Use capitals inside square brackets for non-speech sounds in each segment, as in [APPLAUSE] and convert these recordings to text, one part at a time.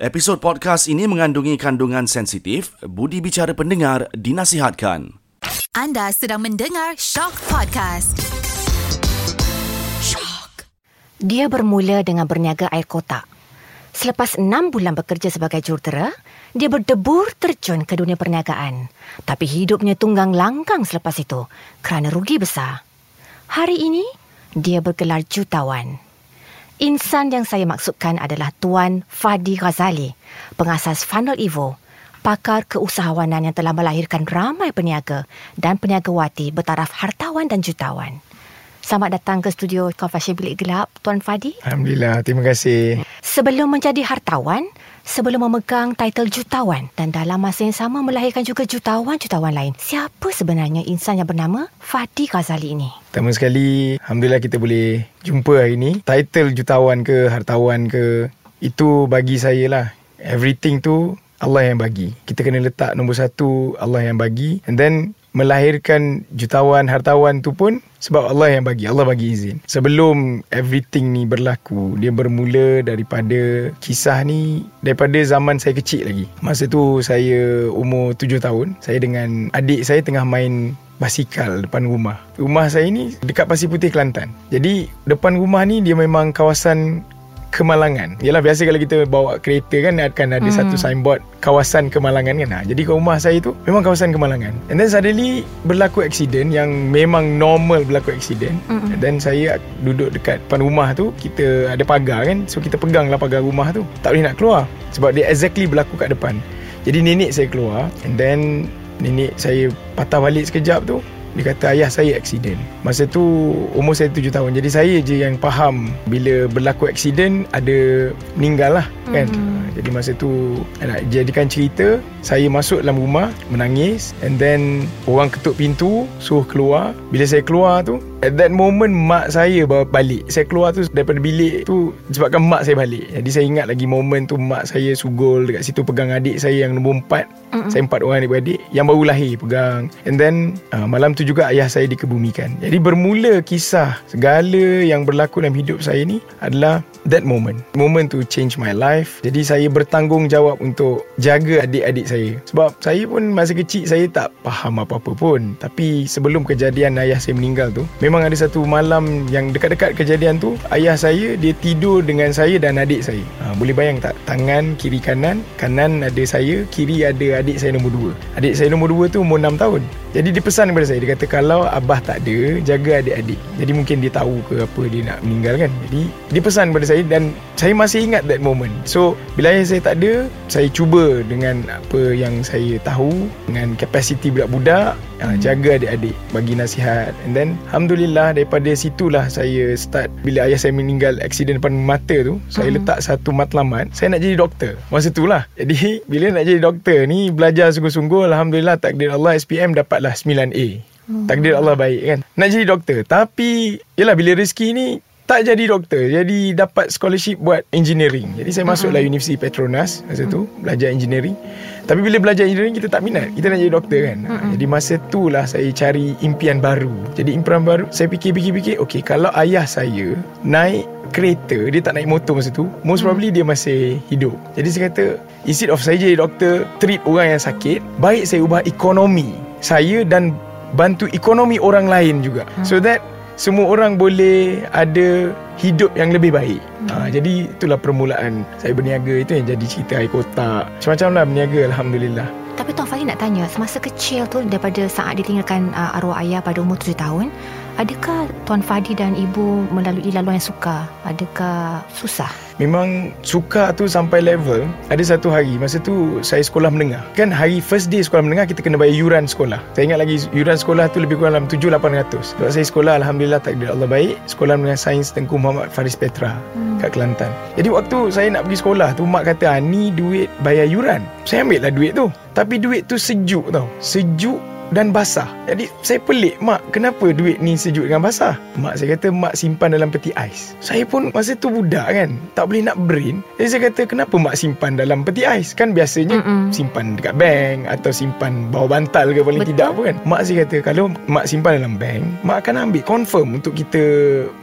Episod podcast ini mengandungi kandungan sensitif, budi bicara pendengar dinasihatkan. Anda sedang mendengar Shock Podcast. Shock. Dia bermula dengan berniaga air kotak. Selepas enam bulan bekerja sebagai jurutera, dia berdebur terjun ke dunia perniagaan. Tapi hidupnya tunggang langgang selepas itu kerana rugi besar. Hari ini, dia bergelar jutawan. Insan yang saya maksudkan adalah Tuan Fadi Ghazali, pengasas Funnel Evo, pakar keusahawanan yang telah melahirkan ramai peniaga dan peniagawati bertaraf hartawan dan jutawan. Selamat datang ke studio Coffee Bilik Gelap, Tuan Fadi. Alhamdulillah, terima kasih. Sebelum menjadi hartawan, sebelum memegang title jutawan dan dalam masa yang sama melahirkan juga jutawan-jutawan lain. Siapa sebenarnya insan yang bernama Fadi Ghazali ini? Pertama sekali, Alhamdulillah kita boleh jumpa hari ini. Title jutawan ke, hartawan ke, itu bagi saya lah. Everything tu Allah yang bagi. Kita kena letak nombor satu Allah yang bagi. And then melahirkan jutawan, hartawan tu pun sebab Allah yang bagi. Allah bagi izin. Sebelum everything ni berlaku, dia bermula daripada kisah ni daripada zaman saya kecil lagi. Masa tu saya umur tujuh tahun. Saya dengan adik saya tengah main basikal depan rumah. Rumah saya ni dekat Pasir Putih Kelantan. Jadi depan rumah ni dia memang kawasan Kemalangan. Yalah biasa kalau kita bawa kereta kan akan ada hmm. satu signboard kawasan Kemalangan kan. Ha, jadi rumah saya tu memang kawasan Kemalangan. And then suddenly berlaku accident yang memang normal berlaku accident. Hmm. And then saya duduk dekat depan rumah tu, kita ada pagar kan. So kita peganglah pagar rumah tu. Tak boleh nak keluar sebab dia exactly berlaku kat depan. Jadi nenek saya keluar and then nenek saya patah balik sekejap tu dia kata ayah saya aksiden. Masa tu umur saya tujuh tahun. Jadi saya je yang faham bila berlaku aksiden ada meninggal lah kan. Mm-hmm. Jadi masa tu nak jadikan cerita saya masuk dalam rumah menangis and then orang ketuk pintu suruh keluar. Bila saya keluar tu At that moment mak saya bawa balik. Saya keluar tu daripada bilik tu Sebabkan mak saya balik. Jadi saya ingat lagi moment tu Mak saya sugul dekat situ Pegang adik saya yang nombor empat. Mm-mm. Saya empat orang adik-adik Yang baru lahir pegang. And then uh, malam tu juga ayah saya dikebumikan. Jadi bermula kisah Segala yang berlaku dalam hidup saya ni Adalah that moment. Moment to change my life. Jadi saya bertanggungjawab untuk Jaga adik-adik saya. Sebab saya pun masa kecil Saya tak faham apa-apa pun. Tapi sebelum kejadian ayah saya meninggal tu memang ada satu malam yang dekat-dekat kejadian tu ayah saya dia tidur dengan saya dan adik saya. Ha, boleh bayang tak? Tangan kiri kanan kanan ada saya kiri ada adik saya nombor dua. Adik saya nombor dua tu umur 6 tahun. Jadi dia pesan kepada saya dia kata kalau abah tak ada jaga adik-adik. Jadi mungkin dia tahu ke apa dia nak meninggal kan jadi dia pesan kepada saya dan saya masih ingat that moment. So bila ayah saya tak ada saya cuba dengan apa yang saya tahu dengan kapasiti budak-budak ha, jaga adik-adik bagi nasihat. And then Alhamdulillah Alhamdulillah daripada situlah saya start bila ayah saya meninggal aksiden depan mata tu saya hmm. letak satu matlamat saya nak jadi doktor. Masa tu lah jadi [LAUGHS] bila nak jadi doktor ni belajar sungguh-sungguh Alhamdulillah takdir Allah SPM dapatlah 9A hmm. takdir Allah baik kan? Nak jadi doktor. Tapi yelah bila rezeki ni tak jadi doktor. Jadi dapat scholarship buat engineering. Jadi saya masuklah hmm. Universiti Petronas masa tu belajar engineering tapi bila belajar engineering kita tak minat. Kita nak jadi doktor kan. Mm-hmm. Jadi masa tu lah saya cari impian baru. Jadi impian baru saya fikir-fikir-fikir. Okay kalau ayah saya naik kereta. Dia tak naik motor masa tu. Most probably mm. dia masih hidup. Jadi saya kata instead of saya jadi doktor treat orang yang sakit. Baik saya ubah ekonomi saya dan bantu ekonomi orang lain juga. Mm. So that semua orang boleh ada hidup yang lebih baik. Hmm. Ha, jadi itulah permulaan saya berniaga itu yang jadi cerita air kotak. Macam-macam lah berniaga Alhamdulillah. Tapi Tuan Fahli nak tanya, semasa kecil tu daripada saat ditinggalkan uh, arwah ayah pada umur 7 tahun, adakah Tuan Fadi dan Ibu melalui laluan yang suka? Adakah susah? Memang suka tu sampai level. Ada satu hari Masa tu saya sekolah menengah. Kan hari first day sekolah menengah Kita kena bayar yuran sekolah. Saya ingat lagi yuran sekolah tu lebih kurang dalam 7-800 Sebab saya sekolah Alhamdulillah takdir Allah baik. Sekolah menengah sains Tengku Muhammad Faris Petra hmm. Kat Kelantan. Jadi waktu saya nak pergi sekolah tu Mak kata ah, ni duit bayar yuran. Saya ambil lah duit tu. Tapi duit tu sejuk tau. Sejuk dan basah. Jadi saya pelik, mak, kenapa duit ni sejuk dengan basah? Mak saya kata mak simpan dalam peti ais. Saya pun masa tu budak kan, tak boleh nak brain. Jadi saya kata kenapa mak simpan dalam peti ais? Kan biasanya Mm-mm. simpan dekat bank atau simpan bawah bantal ke paling Betul. tidak pun kan. Mak saya kata kalau mak simpan dalam bank, mak akan ambil confirm untuk kita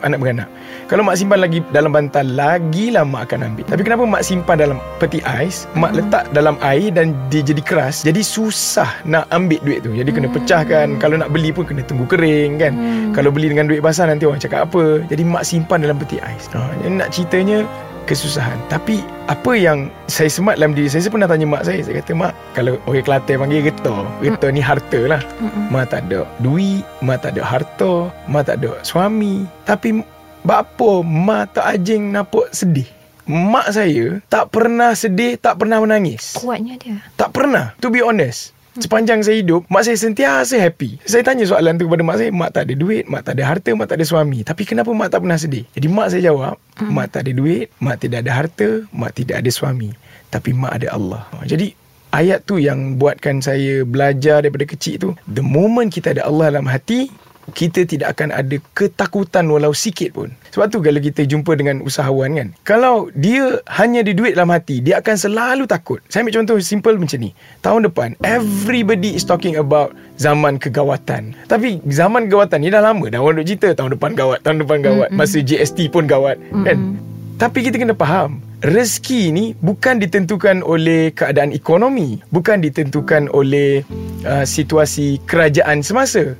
anak beranak. Kalau mak simpan lagi dalam bantal, lagilah mak akan ambil. Tapi kenapa mak simpan dalam peti ais, mak letak dalam air dan dia jadi keras, jadi susah nak ambil duit tu. Jadi kena pecahkan. Kalau nak beli pun kena tunggu kering kan. Kalau beli dengan duit basah nanti orang cakap apa. Jadi mak simpan dalam peti ais. Ha, nak ceritanya kesusahan. Tapi apa yang saya semat dalam diri saya, saya pernah tanya mak saya. Saya kata, mak, kalau orang Kelantan panggil getah. Getah ni harta lah. Mm-mm. Mak tak ada duit, mak tak ada harta, mak tak ada suami. Tapi bapa mak tak ajing nampak sedih. Mak saya tak pernah sedih, tak pernah menangis. Kuatnya dia. Tak pernah To be honest Sepanjang saya hidup Mak saya sentiasa happy. Saya tanya soalan tu kepada mak saya Mak tak ada duit Mak tak ada harta Mak tak ada suami. Tapi kenapa mak tak pernah sedih? Jadi mak saya jawab Mak tak ada duit Mak tidak ada harta Mak tidak ada suami. Tapi mak ada Allah. Jadi Ayat tu yang buatkan saya belajar daripada kecil tu The moment kita ada Allah dalam hati kita tidak akan ada ketakutan walau sikit pun. Sebab tu kalau kita jumpa dengan usahawan kan. Kalau dia hanya ada duit dalam hati, dia akan selalu takut. Saya ambil contoh simple macam ni. Tahun depan, everybody is talking about zaman kegawatan. Tapi zaman kegawatan ni dah lama. Dah orang duk cerita tahun depan gawat, tahun depan gawat. Masa GST pun gawat. Kan? Tapi kita kena faham Rezeki ni bukan ditentukan oleh keadaan ekonomi Bukan ditentukan oleh uh, situasi kerajaan semasa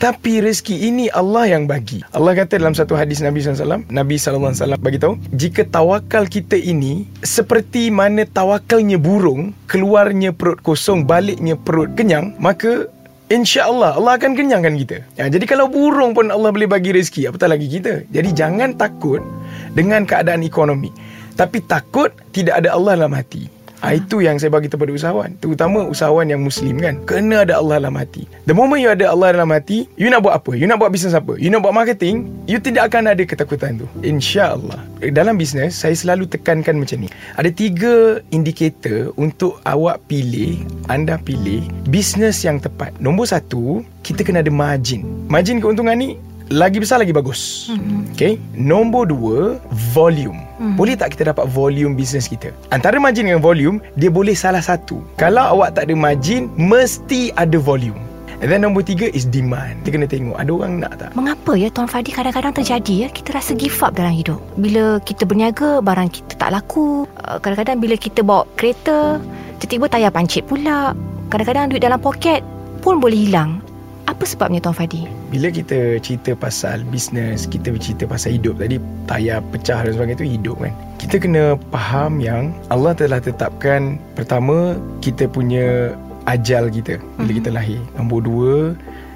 Tapi rezeki ini Allah yang bagi. Allah kata dalam satu hadis Nabi SAW Nabi SAW bagi tahu Jika tawakal kita ini Seperti mana tawakalnya burung Keluarnya perut kosong Baliknya perut kenyang Maka InsyaAllah Allah akan kenyangkan kita. Ya, Jadi kalau burung pun Allah boleh bagi rezeki Apatah lagi kita? Jadi jangan takut Dengan keadaan ekonomi. Tapi takut Tidak ada Allah dalam hati ha, Itu yang saya bagi kepada usahawan. Terutama usahawan yang muslim kan? Kena ada Allah dalam hati. The moment you ada Allah dalam hati You nak buat apa? You nak buat bisnes apa? You nak buat marketing? You tidak akan ada ketakutan tu. InsyaAllah. Dalam bisnes Saya selalu tekankan macam ni. Ada tiga indikator Untuk awak pilih Anda pilih Bisnes yang tepat. Nombor satu Kita kena ada margin. Margin keuntungan ni lagi besar lagi bagus. Mm-hmm. Okay. Nombor dua, volume. Mm-hmm. Boleh tak kita dapat volume bisnes kita? Antara margin dengan volume, dia boleh salah satu. Kalau awak tak ada margin, mesti ada volume. And then nombor tiga is demand. Kita kena tengok, ada orang nak tak? Mengapa ya Tuan Fadi kadang-kadang terjadi ya kita rasa give up dalam hidup. Bila kita berniaga barang kita tak laku. Uh, Kadang-kadang bila kita bawa kereta tiba-tiba tayar pancit pula. Kadang-kadang duit dalam poket pun boleh hilang. Apa sebabnya Tuan Fadi? Bila kita cerita pasal bisnes, kita bercerita pasal hidup tadi, tayar pecah dan sebagainya itu hidup kan. Kita kena faham yang Allah telah tetapkan pertama kita punya ajal kita bila kita lahir. Nombor dua,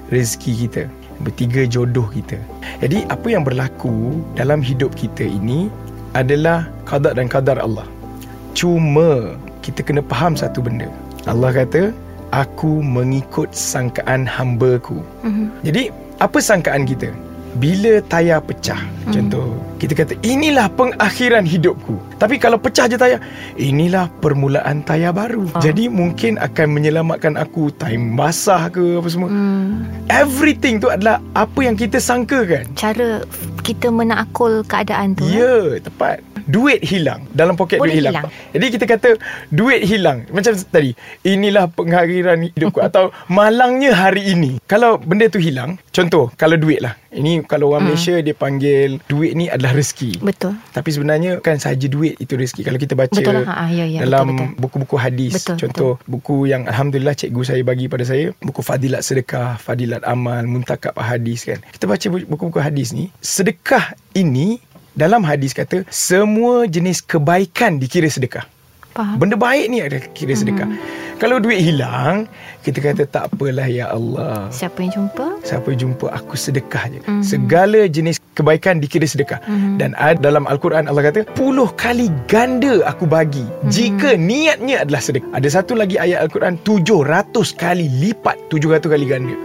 rezeki kita. Nombor tiga, jodoh kita. Jadi apa yang berlaku dalam hidup kita ini adalah qada dan qadar Allah. Cuma kita kena faham satu benda. Allah kata, aku mengikut sangkaan hamba-Ku. Mm-hmm. Jadi apa sangkaan kita? Bila tayar pecah Hmm. Contoh Kita kata inilah pengakhiran hidupku Tapi kalau pecah je tayar Inilah permulaan tayar baru Ah. Jadi mungkin akan menyelamatkan aku Time basah ke apa semua Hmm, Everything tu adalah Apa yang kita sangkakan cara kita menakul keadaan tu. Ya eh? yeah, tepat Duit hilang Dalam poket Boleh duit hilang. hilang. Jadi kita kata Duit hilang Macam tadi Inilah pengakhiran hidupku [LAUGHS] Atau malangnya hari ini Kalau benda tu hilang Contoh Kalau duit lah Ini kalau orang Hmm. Malaysia Dia panggil Duit ni adalah rezeki Betul. Tapi sebenarnya Kan sahaja duit itu rezeki Kalau kita baca Betul lah. Ha, ya, ya, Dalam betul, betul. buku-buku hadis Betul, Contoh Buku yang Alhamdulillah cikgu saya bagi pada saya Buku Fadilat Sedekah Fadilat Amal Muntakab Hadis kan Kita baca bu- buku-buku hadis ni Sedekah ini dalam hadis kata semua jenis kebaikan dikira sedekah. Faham. Benda baik ni ada kira sedekah. Kalau duit hilang, kita kata tak apalah ya Allah. Siapa yang jumpa? Siapa jumpa aku sedekah je. Mhm. Segala jenis kebaikan dikira sedekah. Mhm. Dan dalam Al-Quran Allah kata, puluh kali ganda aku bagi Mhm. jika niatnya adalah sedekah. Ada satu lagi ayat Al-Quran, 700 kali lipat, 700 kali ganda.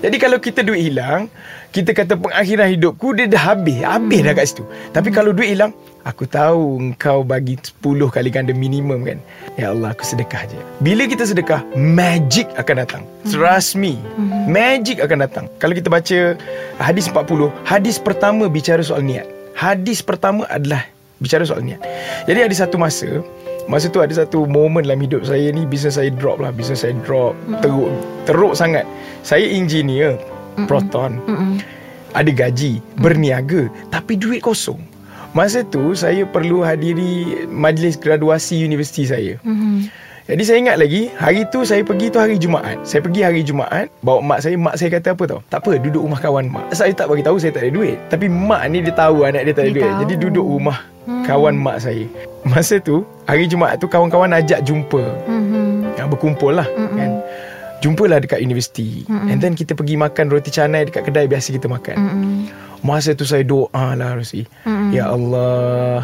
Jadi kalau kita duit hilang, kita kata pengakhiran hidupku dia dah habis. Habis dah kat situ. Tapi kalau duit hilang, aku tahu engkau bagi 10 kali ganda minimum kan. Ya Allah, aku sedekah je. Bila kita sedekah, magic akan datang. Trust me. Magic akan datang. Kalau kita baca hadis 40, hadis pertama bicara soal niat. Hadis pertama adalah bicara soal niat. Jadi ada satu masa Masa tu ada satu moment dalam hidup saya ni Bisnes saya drop lah Bisnes saya drop Teruk Teruk sangat Saya engineer Proton. Ada gaji Berniaga Tapi duit kosong. Masa tu saya perlu hadiri Majlis graduasi universiti saya. Jadi saya ingat lagi Hari tu saya pergi tu hari Jumaat. Saya pergi hari Jumaat Bawa mak saya Mak saya kata apa tau? Tak apa duduk rumah kawan mak. Saya tak bagi tahu saya tak ada duit. Tapi mak ni dia tahu anak dia tak ada Dia duit. tahu. Jadi duduk rumah kawan mak saya. Masa tu Hari Jumaat tu kawan-kawan ajak jumpa. Mhm. yang berkumpul lah mm-hmm. kan Jumpalah dekat universiti mm-hmm. And then kita pergi makan roti canai Dekat kedai biasa kita makan mm-hmm. Masa tu saya doa lah Rosi mm-hmm. Ya Allah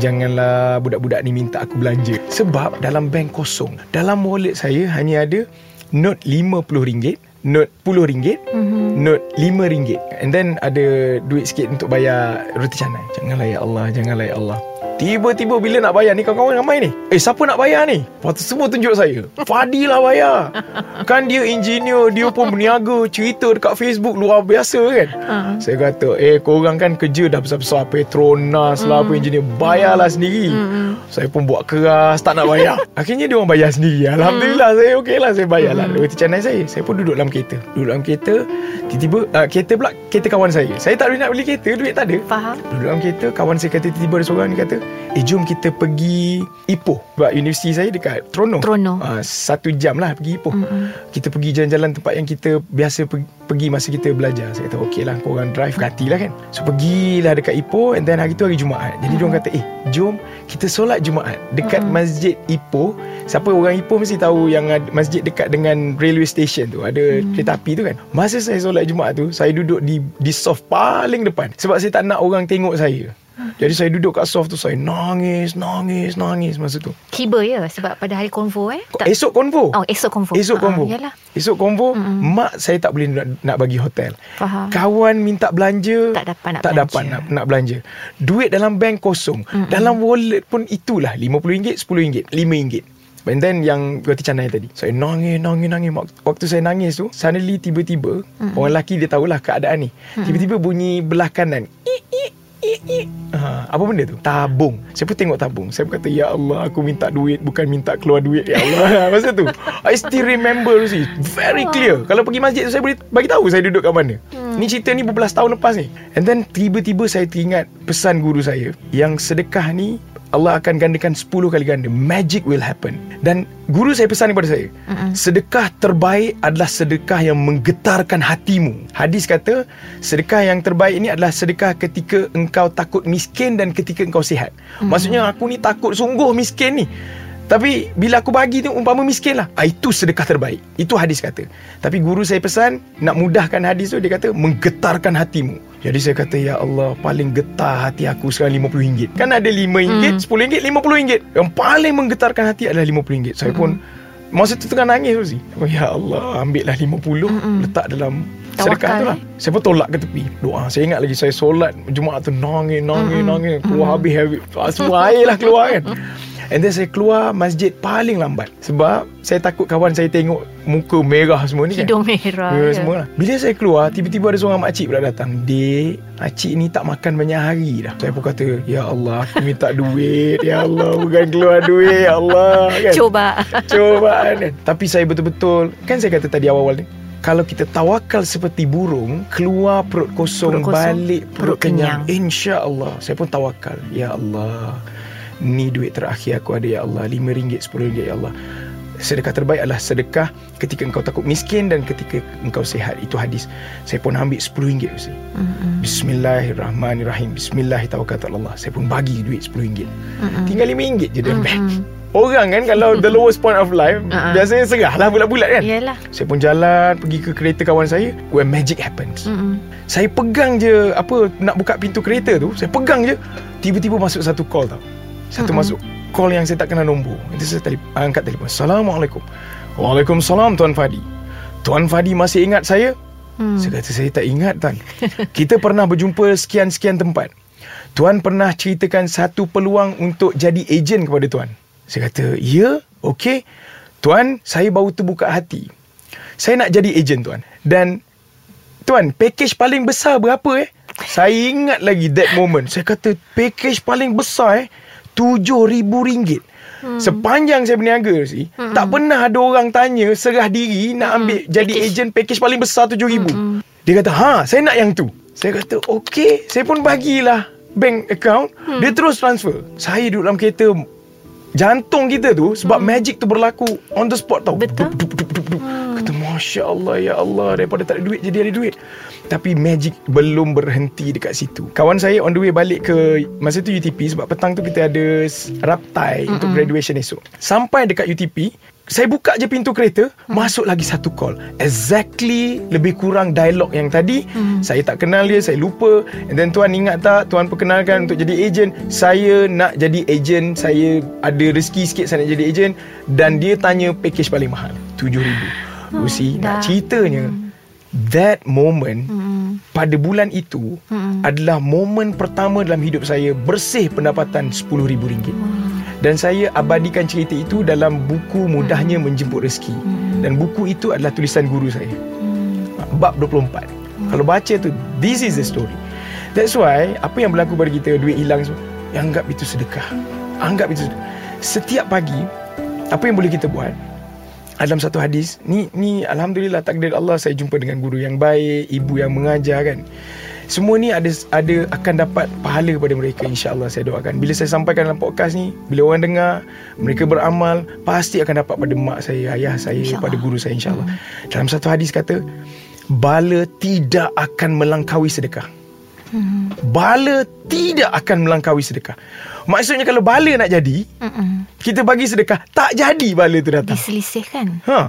Janganlah budak-budak ni minta aku belanja Sebab dalam bank kosong Dalam wallet saya hanya ada Note RM50 Note RM10 mm-hmm. Note RM5 And then ada duit sikit untuk bayar roti canai Janganlah ya Allah Janganlah ya Allah Tiba-tiba bila nak bayar ni Kawan-kawan ramai ni. Eh siapa nak bayar ni? Lepas tu semua tunjuk saya. Fadi lah bayar. Kan dia engineer Dia pun berniaga Cerita dekat Facebook Luar biasa kan. Ha. Saya kata Eh korang kan kerja dah besar-besar Petronas lah Apa engineer Bayarlah sendiri. Saya pun buat keras Tak nak bayar. [LAUGHS] Akhirnya dia orang bayar sendiri. Alhamdulillah saya okey lah Saya bayar lah. Roti canai saya Saya pun duduk dalam kereta. Duduk dalam kereta Tiba-tiba uh, Kereta pula Kereta kawan saya. Saya tak boleh nak beli kereta Duit tak ada. Faham? Duduk dalam kereta Kawan saya kata Tiba-tiba ada seorang ni kata Eh jom kita pergi Ipoh Sebab universiti saya dekat Trono Trono. uh, Satu jam lah pergi Ipoh mm-hmm. Kita pergi jalan-jalan tempat yang kita Biasa pergi, pergi masa kita belajar Saya kata okey lah Korang drive Ganti lah kan So pergilah dekat Ipoh And then hari tu hari Jumaat Jadi mm-hmm. diorang kata Eh jom Kita solat Jumaat Dekat mm-hmm. masjid Ipoh Siapa orang Ipoh mesti tahu Yang ada masjid dekat dengan Railway station tu Ada mm. kereta api tu kan Masa saya solat Jumaat tu Saya duduk di Di soft paling depan Sebab saya tak nak orang tengok saya jadi saya duduk kat soft tu Saya nangis Nangis Nangis masa tu. Kiba ya Sebab pada hari konvo eh? Tak. Esok konvo? Oh esok konvo. Esok Ah, konvo. Yalah. Esok konvo mm Mak saya tak boleh nak, nak bagi hotel. Faham. Kawan minta belanja Tak dapat nak Tak belanja. dapat nak, nak belanja. Duit dalam bank kosong. Mm-mm. Dalam wallet pun itulah. RM50 RM10 RM5 And then yang roti canai tadi. Saya nangis, nangis, nangis. Wak- Waktu saya nangis tu Suddenly tiba-tiba mm Orang lelaki dia tahulah keadaan ni. Mm Tiba-tiba bunyi belah kanan. Ik, ik, ik, ik. Ha, apa benda tu? Tabung. Saya pun tengok tabung? Saya pun kata Ya Allah Aku minta duit Bukan minta keluar duit. Ya Allah [LAUGHS] Masa tu. I still remember tu sih Very clear. Kalau pergi masjid tu Saya boleh bagi tahu Saya duduk kat mana. Ni cerita ni berbelas tahun lepas ni. And then tiba-tiba saya teringat Pesan guru saya Yang sedekah ni Allah akan gandakan 10 kali ganda. Magic will happen. Dan guru saya pesan kepada saya uh-uh. Sedekah terbaik adalah sedekah yang menggetarkan hatimu. Hadis kata Sedekah yang terbaik ini adalah sedekah ketika engkau takut miskin Dan ketika engkau sihat. Uh-huh. Maksudnya aku ni takut sungguh miskin ni tapi bila aku bagi tu umpama miskin lah. Ah, Itu sedekah terbaik. Itu hadis kata. Tapi guru saya pesan Nak mudahkan hadis tu Dia kata Menggetarkan hatimu. Jadi saya kata Ya Allah Paling getar hati aku sekarang RM50 Kan ada RM5 hmm. RM10 RM50 Yang paling menggetarkan hati adalah RM50 Saya pun Masa tu tengah nangis tu sih oh, Ya Allah Ambil lah RM50 Mm-mm. Letak dalam Sedekah tu lah? Saya pun tolak ke tepi. Doa. Saya ingat lagi Saya solat Jumaat tu nangis Nangis Mm-mm. nangis. Keluar habis, habis. Semua air lah keluar kan. And then saya keluar masjid paling lambat. Sebab saya takut kawan saya tengok Muka merah semua ni kan. Hidung merah Ya, ya. semua lah. Bila saya keluar Tiba-tiba ada seorang makcik pula datang. Dek Makcik ni tak makan banyak hari dah. Saya pun kata Ya Allah Aku minta duit. Ya Allah Bukan keluar duit. Ya Allah. [LAUGHS] Kan? Coba Cobaan kan. Tapi saya betul-betul Kan saya kata tadi awal-awal ni kalau kita tawakal seperti burung Keluar perut kosong, Perut kosong, Balik perut, perut kenyang, kenyang. InsyaAllah. Saya pun tawakal. Ya Allah Ni duit terakhir aku ada Ya Allah. RM5, RM10 Ya Allah Sedekah terbaik adalah sedekah Ketika engkau takut miskin Dan ketika engkau sihat. Itu hadis. Saya pun ambil RM10 Ustaz. Bismillahirrahmanirrahim. Bismillahirrahmanirrahim. Saya pun bagi duit RM10 Tinggal RM5 je dalam [LAUGHS] bank Orang kan kalau the [LAUGHS] lowest point of life Uh-uh. Biasanya serah lah bulat-bulat kan. Yalah Saya pun jalan Pergi ke kereta kawan saya Where magic happens. Mm-mm. Saya pegang je Apa Nak buka pintu kereta tu Saya pegang je Tiba-tiba masuk satu call tau Satu Mm-mm. masuk Call yang saya tak kenal nombor Itu saya telefon, angkat telefon Assalamualaikum Waalaikumsalam Tuan Fadi Tuan Fadi masih ingat saya Hmm. Saya kata saya tak ingat tuan. [LAUGHS] Kita pernah berjumpa sekian-sekian tempat. Tuan pernah ceritakan satu peluang untuk jadi ejen kepada tuan. Saya kata, ya, okey. Tuan, saya baru terbuka hati. Saya nak jadi ejen tuan. Dan tuan, package paling besar berapa eh? Saya ingat lagi that moment. Saya kata, package paling besar eh, RM7,000. Hmm. Sepanjang saya berniaga sih, hmm. tak pernah ada orang tanya serah diri nak hmm. ambil hmm. jadi package. ejen package paling besar RM7,000. Hmm. Dia kata, ha, saya nak yang tu. Saya kata, okey. Saya pun bagilah bank account. Hmm. Dia terus transfer. Saya duduk dalam kereta jantung kita tu sebab hmm. magic tu berlaku on the spot tau. Betul. Dup, dup, dup, dup, Hmm. Kata Masya Allah ya Allah daripada tak ada duit jadi ada duit. Tapi magic belum berhenti dekat situ. Kawan saya on the way balik ke masa tu UTP sebab petang tu kita ada raptai Mm-mm. untuk graduation esok. Sampai dekat UTP, saya buka je pintu kereta, hmm. masuk lagi satu call. Exactly lebih kurang dialog yang tadi. Hmm. Saya tak kenal dia, saya lupa. And then tuan ingat tak, tuan perkenalkan untuk jadi ejen. Saya nak jadi ejen, saya ada rezeki sikit saya nak jadi ejen dan dia tanya package paling mahal, RM7,000. Hmm, Lucy, nak ceritanya hmm. That moment hmm. pada bulan itu hmm. adalah momen pertama dalam hidup saya bersih pendapatan RM10,000. Hmm. Dan saya abadikan cerita itu dalam buku Mudahnya. Menjemput Rezeki. Hmm. Dan buku itu adalah tulisan guru saya. Hmm. Bab 24. Hmm. Kalau baca tu, this is the story. That's why, apa yang berlaku pada kita, duit hilang semua, yang anggap itu sedekah. Anggap itu sedekah. Setiap pagi, apa yang boleh kita buat, dalam satu hadis, ni ni alhamdulillah takdir Allah saya jumpa dengan guru yang baik, ibu yang mengajar kan? Semua ni ada ada akan dapat pahala pada mereka insyaallah saya doakan. Bila saya sampaikan dalam podcast ni bila orang dengar mereka beramal pasti akan dapat pada mak saya ayah saya pada guru saya insyaallah. Hmm. dalam satu hadis kata bala tidak akan melangkaui sedekah hmm. bala tidak akan melangkaui sedekah Maksudnya kalau bala nak jadi Mm-mm. Kita bagi sedekah Tak jadi bala tu datang Diselisihkan ha.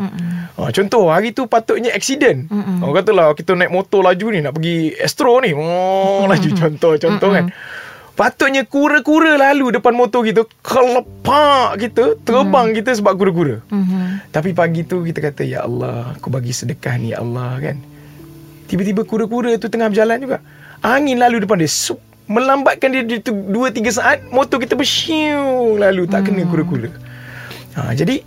ha. Contoh hari tu patutnya accident Mm-mm. Orang katalah kita naik motor laju ni Nak pergi Astro ni oh, Laju contoh-contoh kan Patutnya kura-kura lalu depan motor kita Kelepak kita Terbang mm. kita sebab kura-kura mm-hmm. Tapi pagi tu kita kata Ya Allah Aku bagi sedekah ni Ya Allah kan Tiba-tiba kura-kura tu tengah berjalan juga Angin lalu depan dia Sup melambatkan dia 2 3 saat motor kita bersiu lalu tak kena hmm. kura-kura. Ha jadi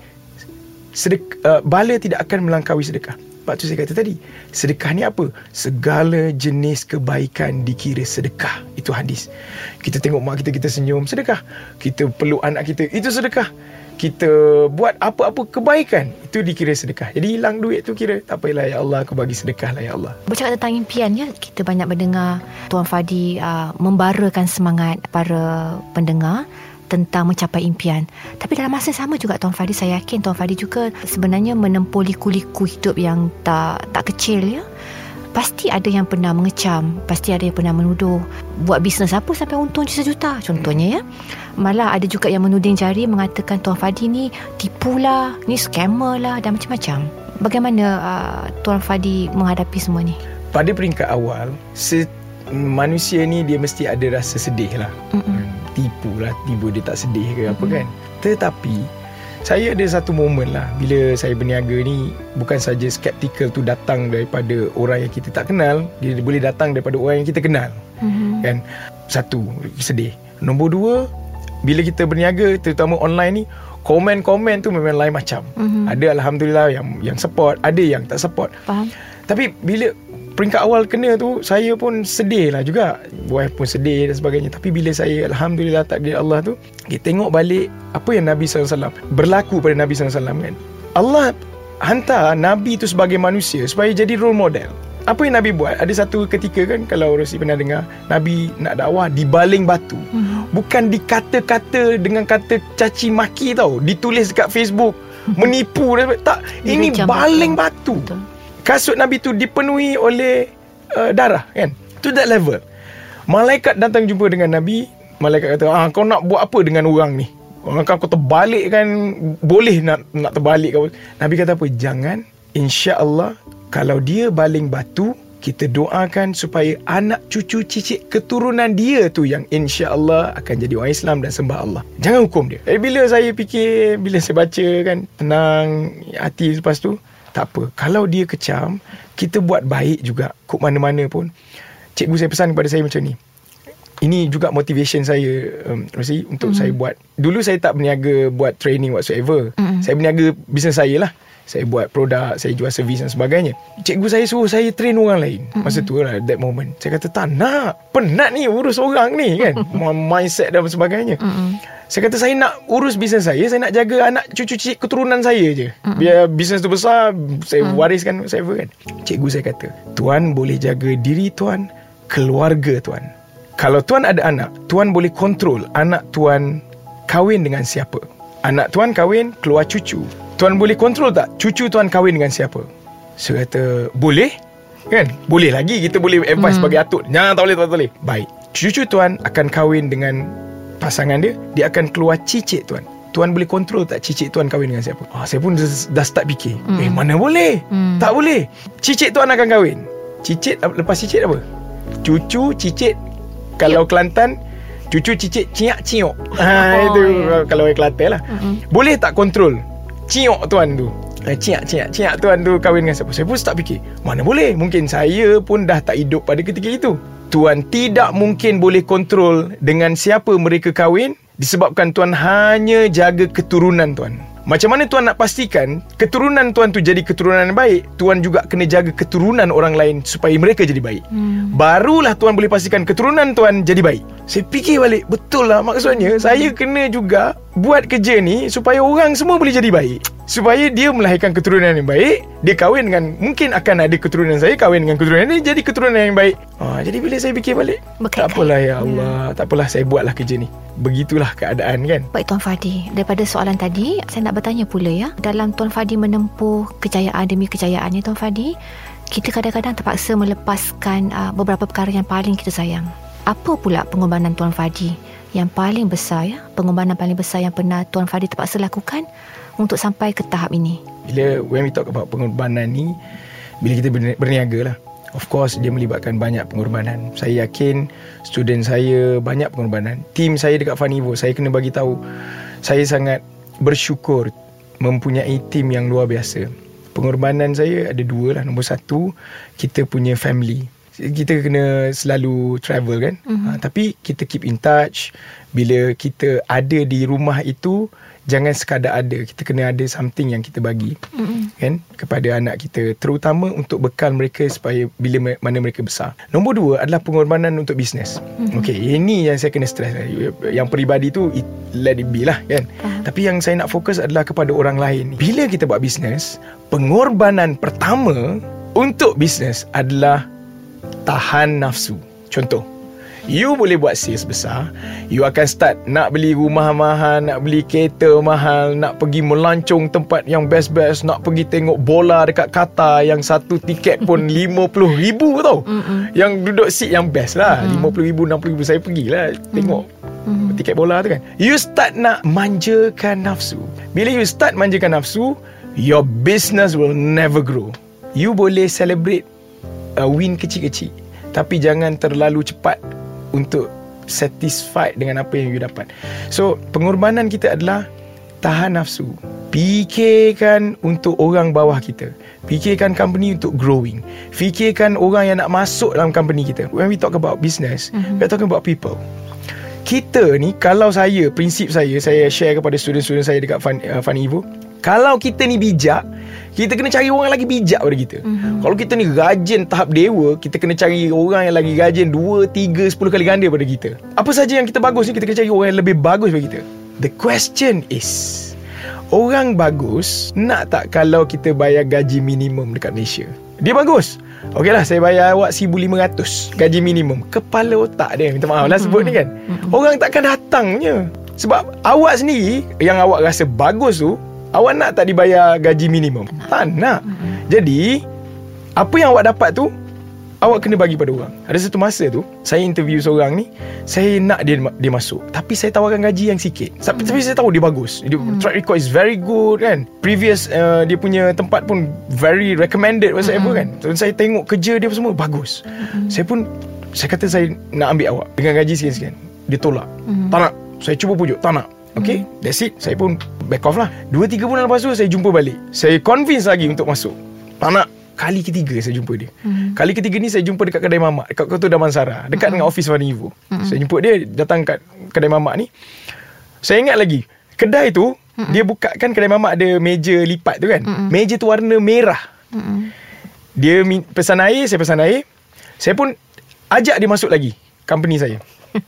sedek, uh, bala tidak akan melangkaui sedekah. Sebab tu saya kata tadi, sedekah ni apa? Segala jenis kebaikan dikira sedekah. Itu hadis. Kita tengok mak kita kita senyum, sedekah. Kita peluk anak kita, itu sedekah kita buat apa-apa kebaikan itu dikira sedekah. Jadi hilang duit tu kira tak apalah ya Allah aku bagi sedekah lah ya Allah. Bercakap tentang impian ya kita banyak mendengar Tuan Fadi uh, membarakan semangat para pendengar tentang mencapai impian. Tapi dalam masa sama juga Tuan Fadi saya yakin Tuan Fadi juga sebenarnya menempuh liku-liku hidup yang tak tak kecil ya. Pasti ada yang pernah mengecam, pasti ada yang pernah menuduh buat bisnes apa sampai untung juta-juta contohnya ya. Malah ada juga yang menuding jari mengatakan Tuan Fadi ni tipu lah, ni scammer lah dan macam-macam. Bagaimana uh, Tuan Fadi menghadapi semua ni? Pada peringkat awal, se- manusia ni dia mesti ada rasa sedih lah. Mm-mm. Tipu lah, tiba dia tak sedih ke Mm-mm. apa kan. Tetapi saya ada satu momen lah bila saya berniaga ni bukan saja skeptical tu datang daripada orang yang kita tak kenal dia boleh datang daripada orang yang kita kenal. Mm-hmm. kan? Satu sedih. Nombor dua bila kita berniaga terutama online ni komen-komen tu memang lain macam. Mm-hmm. ada alhamdulillah yang yang support ada yang tak support. Faham. Tapi bila peringkat awal kena tu saya pun sedih lah juga. Wife pun sedih dan sebagainya. Tapi bila saya Alhamdulillah takdir Allah tu kita tengok balik apa yang Nabi SAW berlaku pada Nabi SAW kan. Allah hantar Nabi tu sebagai manusia supaya jadi role model. Apa yang Nabi buat? Ada satu ketika kan kalau Rosi pernah dengar Nabi nak dakwah di baling batu. Hmm. bukan dikata-kata dengan kata caci maki tau ditulis dekat Facebook [LAUGHS] menipu dan tak ini baling batu. Betul kasut Nabi tu dipenuhi oleh uh, darah kan? To that level. Malaikat datang jumpa dengan Nabi malaikat kata ah kau nak buat apa dengan orang ni? Orang kau terbalik kan boleh nak nak terbalik kau Nabi kata apa? Jangan insya-Allah kalau dia baling batu kita doakan supaya anak cucu cicit keturunan dia tu yang insya-Allah akan jadi orang Islam dan sembah Allah. Jangan hukum dia. Eh bila saya fikir bila saya baca kan tenang hati lepas tu Tak apa. Kalau dia kecam, kita buat baik juga. Kok mana-mana pun. Cikgu saya pesan kepada saya macam ni. Ini juga motivation saya um, Rosie, untuk mm. saya buat. Dulu saya tak berniaga buat training whatsoever. Mm. Saya berniaga bisnes saya lah. Saya buat produk, saya jual servis dan sebagainya. Cikgu saya suruh saya train orang lain. Mm-hmm. Masa tu lah, that moment. Saya kata, tak nak. Penat ni urus orang ni kan. [LAUGHS] Mindset dan sebagainya. Mm-hmm. Saya kata, saya nak urus bisnes saya. Saya nak jaga anak cucu cik keturunan saya je. Mm-hmm. Biar bisnes tu besar, saya mm-hmm. wariskan saya kan. Cikgu saya kata, Tuan boleh jaga diri Tuan, keluarga Tuan. Kalau Tuan ada anak, Tuan boleh kontrol anak Tuan kahwin dengan siapa. Anak Tuan kahwin, keluar cucu. Tuan boleh kontrol tak cucu tuan kahwin dengan siapa? Saya kata, boleh. Kan? Boleh lagi kita boleh advice hmm. bagi atuk. Jangan tak boleh, tak boleh. Baik. Cucu tuan akan kahwin dengan pasangan dia. Dia akan keluar cicit tuan. Tuan boleh kontrol tak cicit tuan kahwin dengan siapa? Ah, saya pun dah, dah start fikir. Hmm. Eh, mana boleh? Hmm. Tak boleh. Cicit tuan akan kahwin. Cicit, lepas cicit apa? Cucu, cicit. Kalau Kelantan, cucu, cicit, ciak, ciok. Ha, [LAUGHS] oh, itu yeah. kalau Kelantan lah. Hmm. Boleh tak kontrol? Ciok tuan tu. Eh, Ciak ciak ciak tuan tu kahwin dengan siapa? Saya pun tak fikir. Mana boleh? Mungkin saya pun dah tak hidup pada ketika itu. Tuan tidak mungkin boleh kontrol Dengan siapa mereka kahwin Disebabkan tuan hanya jaga keturunan tuan. Macam mana tuan nak pastikan keturunan tuan tu jadi keturunan yang baik, tuan juga kena jaga keturunan orang lain supaya mereka jadi baik. Hmm. Barulah tuan boleh pastikan keturunan tuan jadi baik. Saya fikir balik, betul lah maksudnya. Saya kena juga buat kerja ni supaya orang semua boleh jadi baik. Supaya dia melahirkan keturunan yang baik dia kahwin dengan mungkin akan ada keturunan saya kahwin dengan keturunan dia jadi keturunan yang baik. Ha, jadi bila saya fikir balik Berkait tak apalah ya Allah hmm. tak apalah saya buatlah kerja ni. Begitulah keadaan kan. Baik Tuan Fadi. Daripada soalan tadi saya nak bertanya pula ya. Dalam Tuan Fadi menempuh kejayaan demi kejayaannya Tuan Fadi kita kadang-kadang terpaksa melepaskan uh, beberapa perkara yang paling kita sayang. Apa pula pengorbanan Tuan Fadi yang paling besar ya pengorbanan paling besar yang pernah Tuan Fadi terpaksa lakukan untuk sampai ke tahap ini? Bila when we talk about pengorbanan ni, bila kita berniaga lah. Of course, dia melibatkan banyak pengorbanan. Saya yakin student saya banyak pengorbanan. Team saya dekat Funivo, saya kena bagi tahu saya sangat bersyukur mempunyai team yang luar biasa. Pengorbanan saya ada dua lah. Nombor satu, kita punya family. Kita kena selalu travel kan. Mm-hmm. Ha, tapi kita keep in touch. Bila kita ada di rumah itu, jangan sekadar ada kita kena ada something yang kita bagi mm-hmm. kan kepada anak kita terutama untuk bekal mereka supaya bila mana mereka besar nombor dua adalah pengorbanan untuk bisnes mm-hmm. okey ini yang saya kena stress yang peribadi tu let it be lah kan uh-huh. tapi yang saya nak fokus adalah kepada orang lain bila kita buat bisnes pengorbanan pertama untuk bisnes adalah tahan nafsu. Contoh You boleh buat sales besar You akan start Nak beli rumah mahal Nak beli kereta mahal Nak pergi melancong tempat yang best-best Nak pergi tengok bola dekat Qatar Yang satu tiket pun [LAUGHS] RM50,000 tau. Mm-mm. Yang duduk seat yang best lah RM50,000, RM60,000 Saya pergilah Tengok Mm-mm. tiket bola tu kan. You start nak manjakan nafsu. Bila you start manjakan nafsu Your business will never grow. You boleh celebrate a win kecil-kecil Tapi jangan terlalu cepat untuk satisfied dengan apa yang you dapat. So, pengorbanan kita adalah tahan nafsu. Fikirkan untuk orang bawah kita. Fikirkan company untuk growing. Fikirkan orang yang nak masuk dalam company kita. When we talk about business, mm-hmm. we're talking about people. Kita ni, kalau saya, prinsip saya, saya share kepada student-student saya dekat Fun, uh, Fun Evo, kalau kita ni bijak, kita kena cari orang lagi bijak pada kita. Mm-hmm. Kalau kita ni rajin tahap dewa, kita kena cari orang yang lagi rajin 2, 3, 10 kali ganda pada kita. Apa saja yang kita bagus ni, kita kena cari orang yang lebih bagus pada kita. The question is, orang bagus nak tak kalau kita bayar gaji minimum dekat Malaysia? Dia bagus. Okey lah, saya bayar awak 1,500 gaji minimum. Kepala otak dia, minta maaf lah sebut ni kan. Orang takkan datangnya. Sebab awak sendiri, yang awak rasa bagus tu, Awak nak tak dibayar gaji minimum? Tak nak. Mm-hmm. Jadi, apa yang awak dapat tu, awak kena bagi pada orang. Ada satu masa tu, saya interview seorang ni, saya nak dia dia masuk. Tapi saya tawarkan gaji yang sikit. Tapi, mm-hmm. tapi saya tahu dia bagus. Dia, mm-hmm. Track record is very good kan. Previous, uh, dia punya tempat pun very recommended whatsoever mm-hmm. kan. So, saya tengok kerja dia semua bagus. Mm-hmm. Saya pun, saya kata saya nak ambil awak dengan gaji sekian-sekian. Dia tolak. Mm-hmm. Tak nak. Saya cuba pujuk. Tak nak. Okay That's it. Saya pun back off lah. 2-3 bulan lepas tu Saya jumpa balik. Saya convince lagi untuk masuk. Tak nak. Kali ketiga saya jumpa dia. Hmm. Kali ketiga ni saya jumpa dekat kedai mamak. Dekat Kota Damansara. Dekat hmm. dengan office Fani Ivo hmm. Saya jumpa dia Datang kat kedai mamak ni. Saya ingat lagi Kedai tu hmm. Dia buka kan kedai mamak ada meja lipat tu kan? Hmm. Meja tu warna merah. Hmm. Dia pesan air Saya pesan air. Saya pun Ajak dia masuk lagi Company saya. [LAUGHS]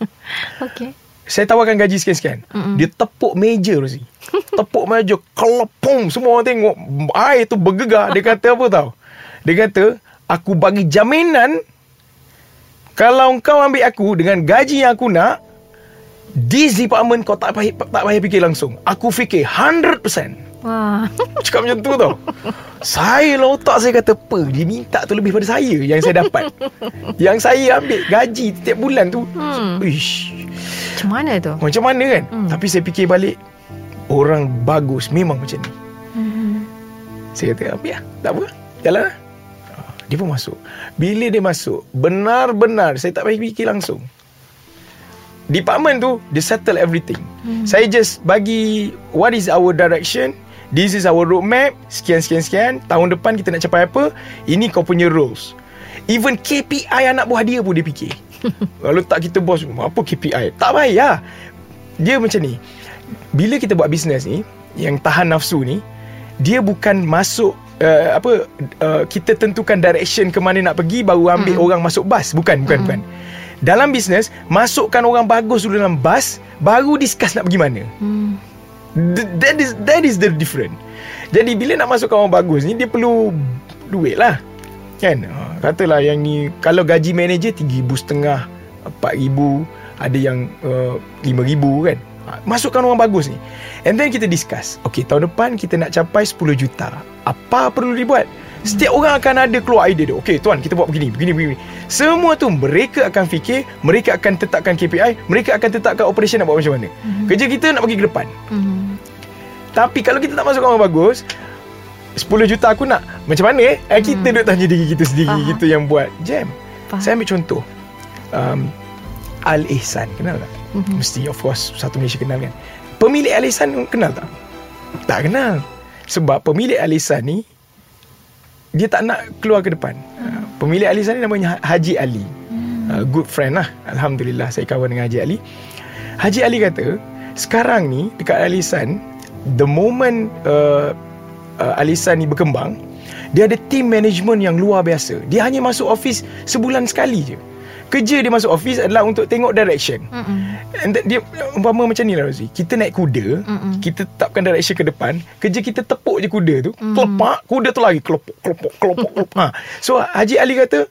Okay. Saya tawarkan gaji sekian-sekian. Mm-mm. Dia tepuk meja Rozi. [LAUGHS] Tepuk meja. Kelepung. Semua orang tengok. Air tu bergegar. Dia kata apa tau? Dia kata, aku bagi jaminan kalau kau ambil aku dengan gaji yang aku nak, this department kau tak payah, tak payah fikir langsung. Aku fikir 100%. Wah. [LAUGHS] Cakap macam tu tau. Saya lah otak saya kata Apa? Dia minta tu lebih pada saya Yang saya dapat. [LAUGHS] Yang saya ambil gaji Setiap bulan tu. Hmm. Ish, Macam mana tu? Macam mana kan? Hmm. Tapi saya fikir balik Orang bagus Memang macam ni. Hmm. Saya kata Ambil lah. Tak apa. Jalan lah. Ah, Dia pun masuk. Bila dia masuk Benar-benar Saya tak payah fikir langsung. Department tu Dia settle everything. Hmm. Saya just bagi What is our direction This is our roadmap. Sekian sekian sekian. Tahun depan kita nak capai apa? Ini kau punya rules. Even KPI anak buah dia pun dia fikir. [LAUGHS] Kalau tak kita bos Apa KPI Tak payah Dia macam ni. Bila kita buat bisnes ni Yang tahan nafsu ni Dia bukan masuk uh, Apa uh, Kita tentukan direction ke mana nak pergi Baru ambil mm. orang masuk bas. Bukan bukan mm. bukan. Dalam bisnes Masukkan orang bagus dulu dalam bas Baru discuss nak pergi mana. Hmm. Th- That is that is the different. Jadi bila nak masukkan orang bagus ni Dia perlu duit lah. Kan? Ha, Katalah yang ni Kalau gaji manager RM3,500 RM4,000 Ada yang uh, RM5,000 kan? Ha, Masukkan orang bagus ni. And then kita discuss Okay tahun depan kita nak capai 10 juta. Apa perlu dibuat Setiap orang akan ada keluar idea dia Okay tuan kita buat begini Begini begini Semua tu mereka akan fikir Mereka akan tetapkan KPI Mereka akan tetapkan operation nak buat macam mana Kerja kita nak pergi ke depan Hmm. tapi kalau kita tak masuk orang bagus 10 juta aku nak Macam mana eh, eh Kita Hmm. duduk tanya diri kita sendiri Faham. Kita yang buat Jam Faham. Saya ambil contoh um, Al-Ihsan Kenal tak? Mhm. Mesti of course Satu Malaysia kenal kan Pemilik Al-Ihsan kenal tak? Tak kenal Sebab pemilik Al-Ihsan ni Dia tak nak keluar ke depan. Uh, Pemilik Al-Ihsan ni namanya Haji Ali. Uh, Good friend lah. Alhamdulillah saya kawan dengan Haji Ali. Haji Ali kata Sekarang ni Dekat Al-Ihsan The moment uh, uh, Al-Ihsan ni berkembang Dia ada team management yang luar biasa. Dia hanya masuk office Sebulan sekali je Kerja dia masuk office adalah untuk tengok direction Mm-mm. And dia umpama macam ni lah Rozi Kita naik kuda Mm-mm. Kita tetapkan direction ke depan Kerja kita tepuk je kuda tu Mm. Kelepak Kuda tu lagi Kelopok Kelopok Kelopok, kelopok. ha. So Haji Ali kata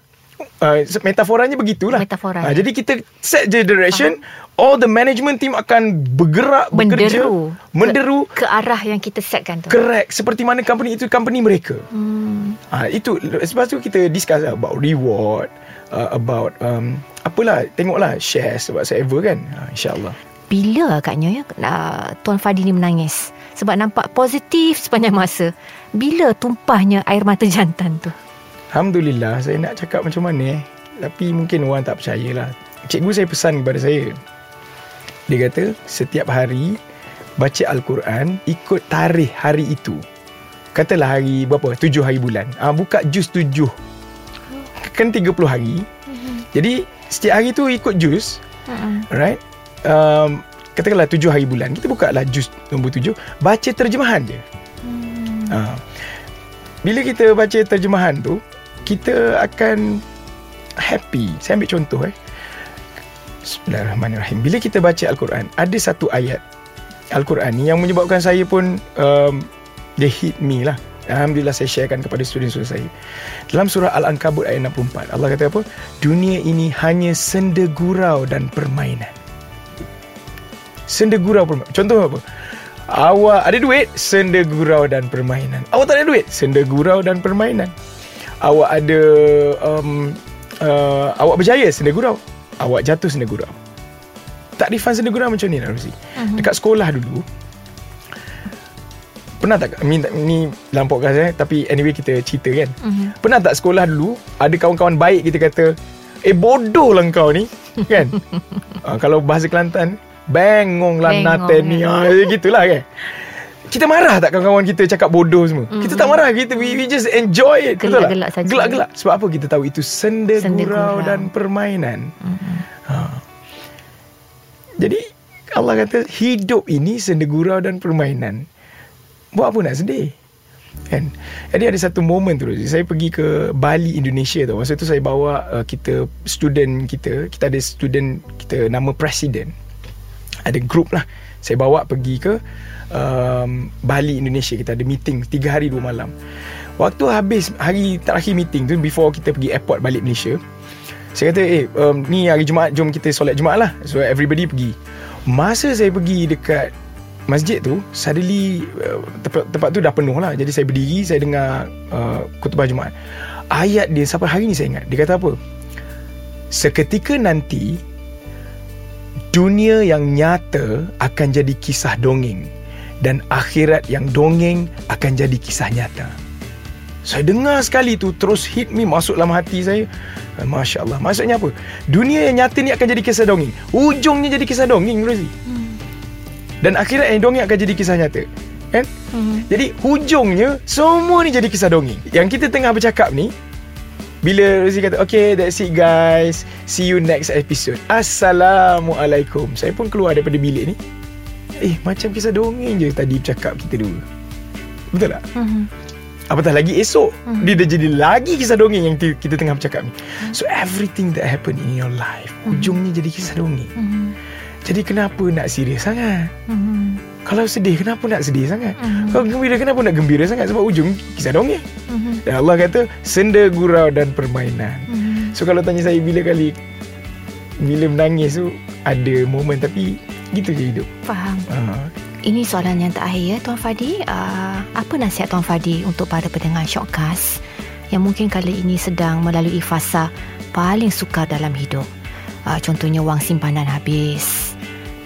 uh, Metaforanya begitulah Metafora, ha. Jadi kita set je direction All the management team akan bergerak Bekerja Menderu. Menderu Ke, ke arah yang kita setkan tu. Correct Seperti mana company itu Company mereka Hmm. Ha, itu lepas tu kita discuss lah about reward, uh, about um, apalah tengoklah shares whatsoever kan. Ha, InsyaAllah. Bila agaknya ya uh, Tuan Fadi ni menangis? Sebab nampak positif sepanjang masa. Bila tumpahnya air mata jantan tu? Alhamdulillah saya nak cakap macam mana eh. Tapi mungkin orang tak percaya lah. Cikgu saya pesan kepada saya. Dia kata setiap hari baca Al-Quran ikut tarikh hari itu. Katalah hari berapa? Tujuh hari bulan. Ah buka juz tujuh. Kan 30 hari. Jadi setiap hari tu ikut juz. Hmm. Alright um, Katakanlah tujuh hari bulan Kita buka lah juz nombor tujuh Baca terjemahan je hmm. uh, Bila kita baca terjemahan tu Kita akan Happy Saya ambil contoh eh Bismillahirrahmanirrahim Bila kita baca Al-Quran Ada satu ayat Al-Quran ni Yang menyebabkan saya pun um, Dia hit me lah Alhamdulillah saya sharekan kepada student-student saya. Dalam surah Al-Ankabut ayat 64 Allah kata apa? Dunia ini hanya senda gurau dan permainan. Senda gurau permainan. Contoh apa? Awak ada duit Senda gurau dan permainan. Awak tak ada duit Senda gurau dan permainan. Awak ada um, uh, Awak berjaya Senda gurau Awak jatuh senda gurau Takrifan senda gurau macam ni lah Rozi uh-huh. Dekat sekolah dulu Pernah tak Ni, ni lampau kasar eh Tapi anyway kita cerita kan Mhm. Pernah tak sekolah dulu Ada kawan-kawan baik kita kata Eh bodoh lah kau ni Kan uh, [LAUGHS] Kalau bahasa Kelantan Bengong lah naten ni ya. ha, Gitulah kan kita marah tak kawan-kawan kita cakap bodoh semua? Mm. Kita tak marah. Kita we, we just enjoy it. Gelak-gelak saja. Gelak-gelak. Sebab apa? Kita tahu itu senda, Senda gurau gurau. dan permainan. Ha. Jadi Allah kata hidup ini senda gurau dan permainan. Buat apa nak sedih? Kan? Jadi ada satu momen tu Saya pergi ke Bali, Indonesia tu. Masa tu saya bawa uh, kita Student kita. Kita ada student kita Nama Presiden Ada group lah. Saya bawa pergi ke um, Bali, Indonesia. Kita ada meeting Tiga hari dua malam. Waktu habis Hari terakhir meeting tu Before kita pergi airport balik Malaysia Saya kata eh um, Ni hari Jumaat Jom kita solat Jumaat lah. So everybody pergi. Masa saya pergi dekat masjid tu suddenly uh, tempat, tempat tu dah penuh lah. Jadi saya berdiri saya dengar uh, khutbah Jumaat. Ayat dia sampai hari ni saya ingat dia kata apa? Seketika nanti dunia yang nyata akan jadi kisah dongeng dan akhirat yang dongeng akan jadi kisah nyata. Saya dengar sekali tu terus hit me masuk dalam hati saya. Ah, Masya Allah. Maksudnya apa? Dunia yang nyata ni akan jadi kisah dongeng. Ujungnya jadi kisah dongeng Rosie dan akhirat yang dongeng akan jadi kisah nyata Kan? Mhm. Jadi hujungnya Semua ni jadi kisah dongeng Yang kita tengah bercakap ni Bila Rosie kata Okay that's it guys. See you next episode. Assalamualaikum. Saya pun keluar daripada bilik ni. Eh macam kisah dongeng je Tadi bercakap kita dua. Betul tak? Mhm. Apatah lagi esok Dia dah jadi lagi kisah dongeng Yang ti- kita tengah bercakap ni. So everything that happen in your life Ujungnya jadi kisah dongeng Mhm. Jadi kenapa nak serius sangat? Mhm. Kalau sedih kenapa nak sedih sangat? Mhm. Kalau gembira kenapa nak gembira sangat? Sebab ujung kisah dongeng. Mhm. Dan Allah kata senda gurau dan permainan. Mhm. So kalau tanya saya bila kali bila menangis tu ada momen tapi gitu je hidup. Faham. Ha. Ini soalan yang terakhir ya Tuan Fadi. Uh, apa nasihat Tuan Fadi untuk para pendengar Shockcast yang mungkin kali ini sedang melalui fasa paling sukar dalam hidup? Uh, contohnya wang simpanan habis,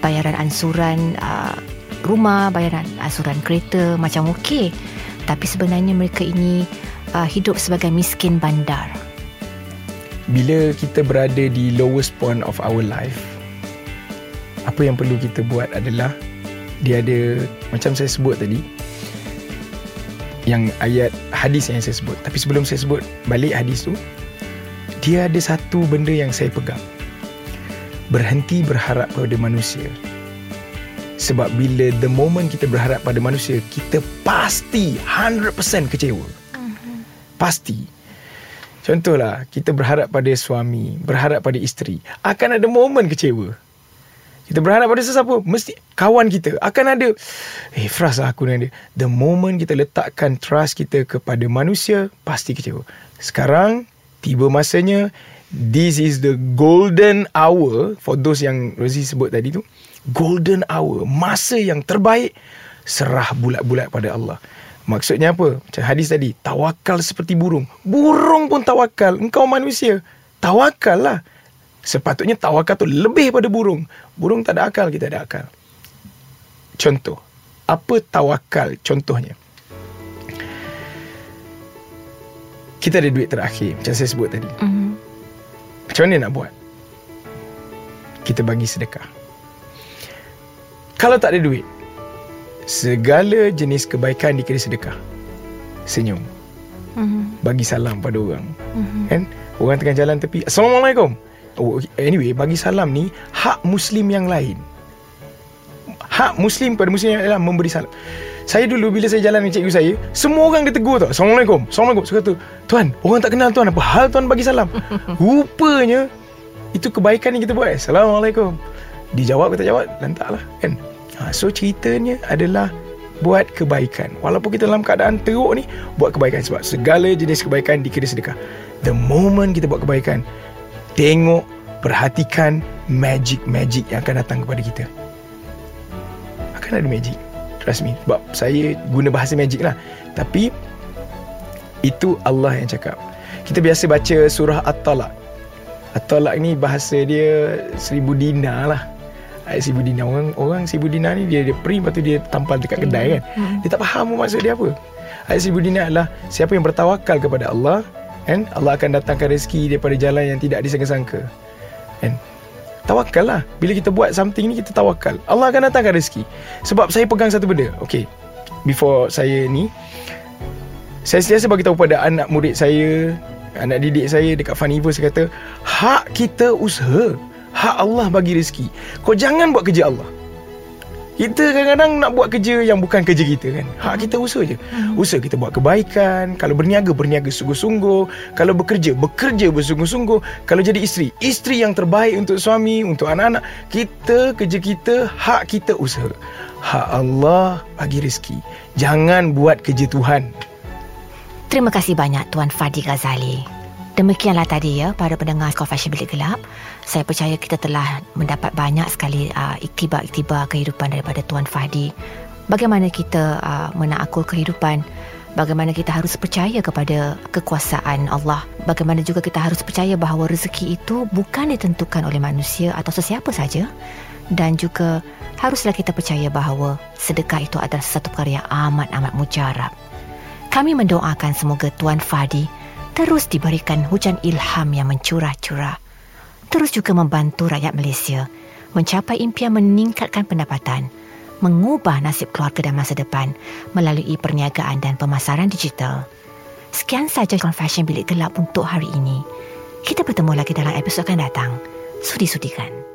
bayaran ansuran uh, rumah, bayaran ansuran kereta macam okey. Tapi sebenarnya mereka ini uh, hidup sebagai miskin bandar. Bila kita berada di lowest point of our life apa yang perlu kita buat adalah dia ada macam saya sebut tadi yang ayat hadis yang saya sebut tapi sebelum saya sebut balik hadis tu dia ada satu benda yang saya pegang berhenti berharap pada manusia. Sebab bila the moment kita berharap pada manusia kita pasti 100% kecewa. Pasti. Contohlah kita berharap pada suami berharap pada isteri akan ada momen kecewa. Kita berharap pada sesiapa? Mesti kawan kita. Akan ada Eh Fras lah aku dengan dia The moment kita letakkan trust kita kepada manusia Pasti kecewa. Sekarang Tiba masanya This is the golden hour For those yang Rosie sebut tadi tu Golden hour Masa yang terbaik Serah bulat-bulat pada Allah Maksudnya apa? Macam hadis tadi Tawakal seperti burung Burung pun tawakal Engkau manusia Tawakal lah Sepatutnya tawakal tu lebih pada burung. Burung tak ada akal, kita ada akal. Contoh. Apa tawakal contohnya? Kita ada duit terakhir, macam saya sebut tadi. Mhm. Macam mana nak buat? Kita bagi sedekah. Kalau tak ada duit, segala jenis kebaikan dikira sedekah. Senyum. Mhm. Bagi salam pada orang. Mhm. Kan? Orang tengah jalan tepi. Assalamualaikum. Oh, anyway, bagi salam ni hak Muslim yang lain. Hak Muslim pada Muslim yang lain adalah memberi salam. Saya dulu bila saya jalan dengan cikgu saya, semua orang dia tegur tau. Assalamualaikum. Assalamualaikum. Saya kata, Tuan, orang tak kenal Tuan. Apa hal Tuan bagi salam? [LAUGHS] Rupanya, itu kebaikan yang kita buat. Assalamualaikum. Dijawab ke tak jawab, lantaklah. Kan? Ha, so, ceritanya adalah buat kebaikan. Walaupun kita dalam keadaan teruk ni, buat kebaikan. Sebab segala jenis kebaikan dikira sedekah. The moment kita buat kebaikan, tengok, perhatikan magic-magic yang akan datang kepada kita. Akan ada magic. Trust me. Sebab saya guna bahasa magic lah. Tapi, itu Allah yang cakap. Kita biasa baca surah At-Talaq. At-Talaq ni bahasa dia seribu dinar lah. Ayat seribu dinar. Orang, orang seribu dinar ni dia, dia print lepas tu dia tampal dekat kedai kan. Dia tak faham maksud dia apa. Ayat seribu dinar adalah siapa yang bertawakal kepada Allah kan Allah akan datangkan rezeki daripada jalan yang tidak disangka-sangka kan Tawakal lah. Bila kita buat something ni, kita tawakal. Allah akan datangkan rezeki. Sebab saya pegang satu benda. Okay. Before saya ni, saya sentiasa bagi tahu pada anak murid saya, anak didik saya dekat Funiverse, saya kata, hak kita usaha. Hak Allah bagi rezeki. Kau jangan buat kerja Allah. Kita kadang-kadang nak buat kerja yang bukan kerja kita kan. Hak kita usaha je. Usaha kita buat kebaikan. Kalau berniaga, berniaga sungguh-sungguh. Kalau bekerja, bekerja bersungguh-sungguh. Kalau jadi isteri, isteri yang terbaik untuk suami, untuk anak-anak. Kita, kerja kita, hak kita usaha. Hak Allah bagi rezeki. Jangan buat kerja Tuhan. Terima kasih banyak Tuan Fadi Ghazali. Demikianlah tadi ya para pendengar Skor Fashion Bilik Gelap. Saya percaya kita telah mendapat banyak sekali uh, iktibar-iktibar kehidupan daripada Tuan Fadi. Bagaimana kita uh, menakul kehidupan, bagaimana kita harus percaya kepada kekuasaan Allah, bagaimana juga kita harus percaya bahawa rezeki itu bukan ditentukan oleh manusia atau sesiapa saja dan juga haruslah kita percaya bahawa sedekah itu adalah satu perkara yang amat-amat mujarab. Kami mendoakan semoga Tuan Fadi terus diberikan hujan ilham yang mencurah-curah. Terus juga membantu rakyat Malaysia mencapai impian meningkatkan pendapatan, mengubah nasib keluarga dan masa depan melalui perniagaan dan pemasaran digital. Sekian saja Confession Bilik Gelap untuk hari ini. Kita bertemu lagi dalam episod akan datang. Sudi-sudikan.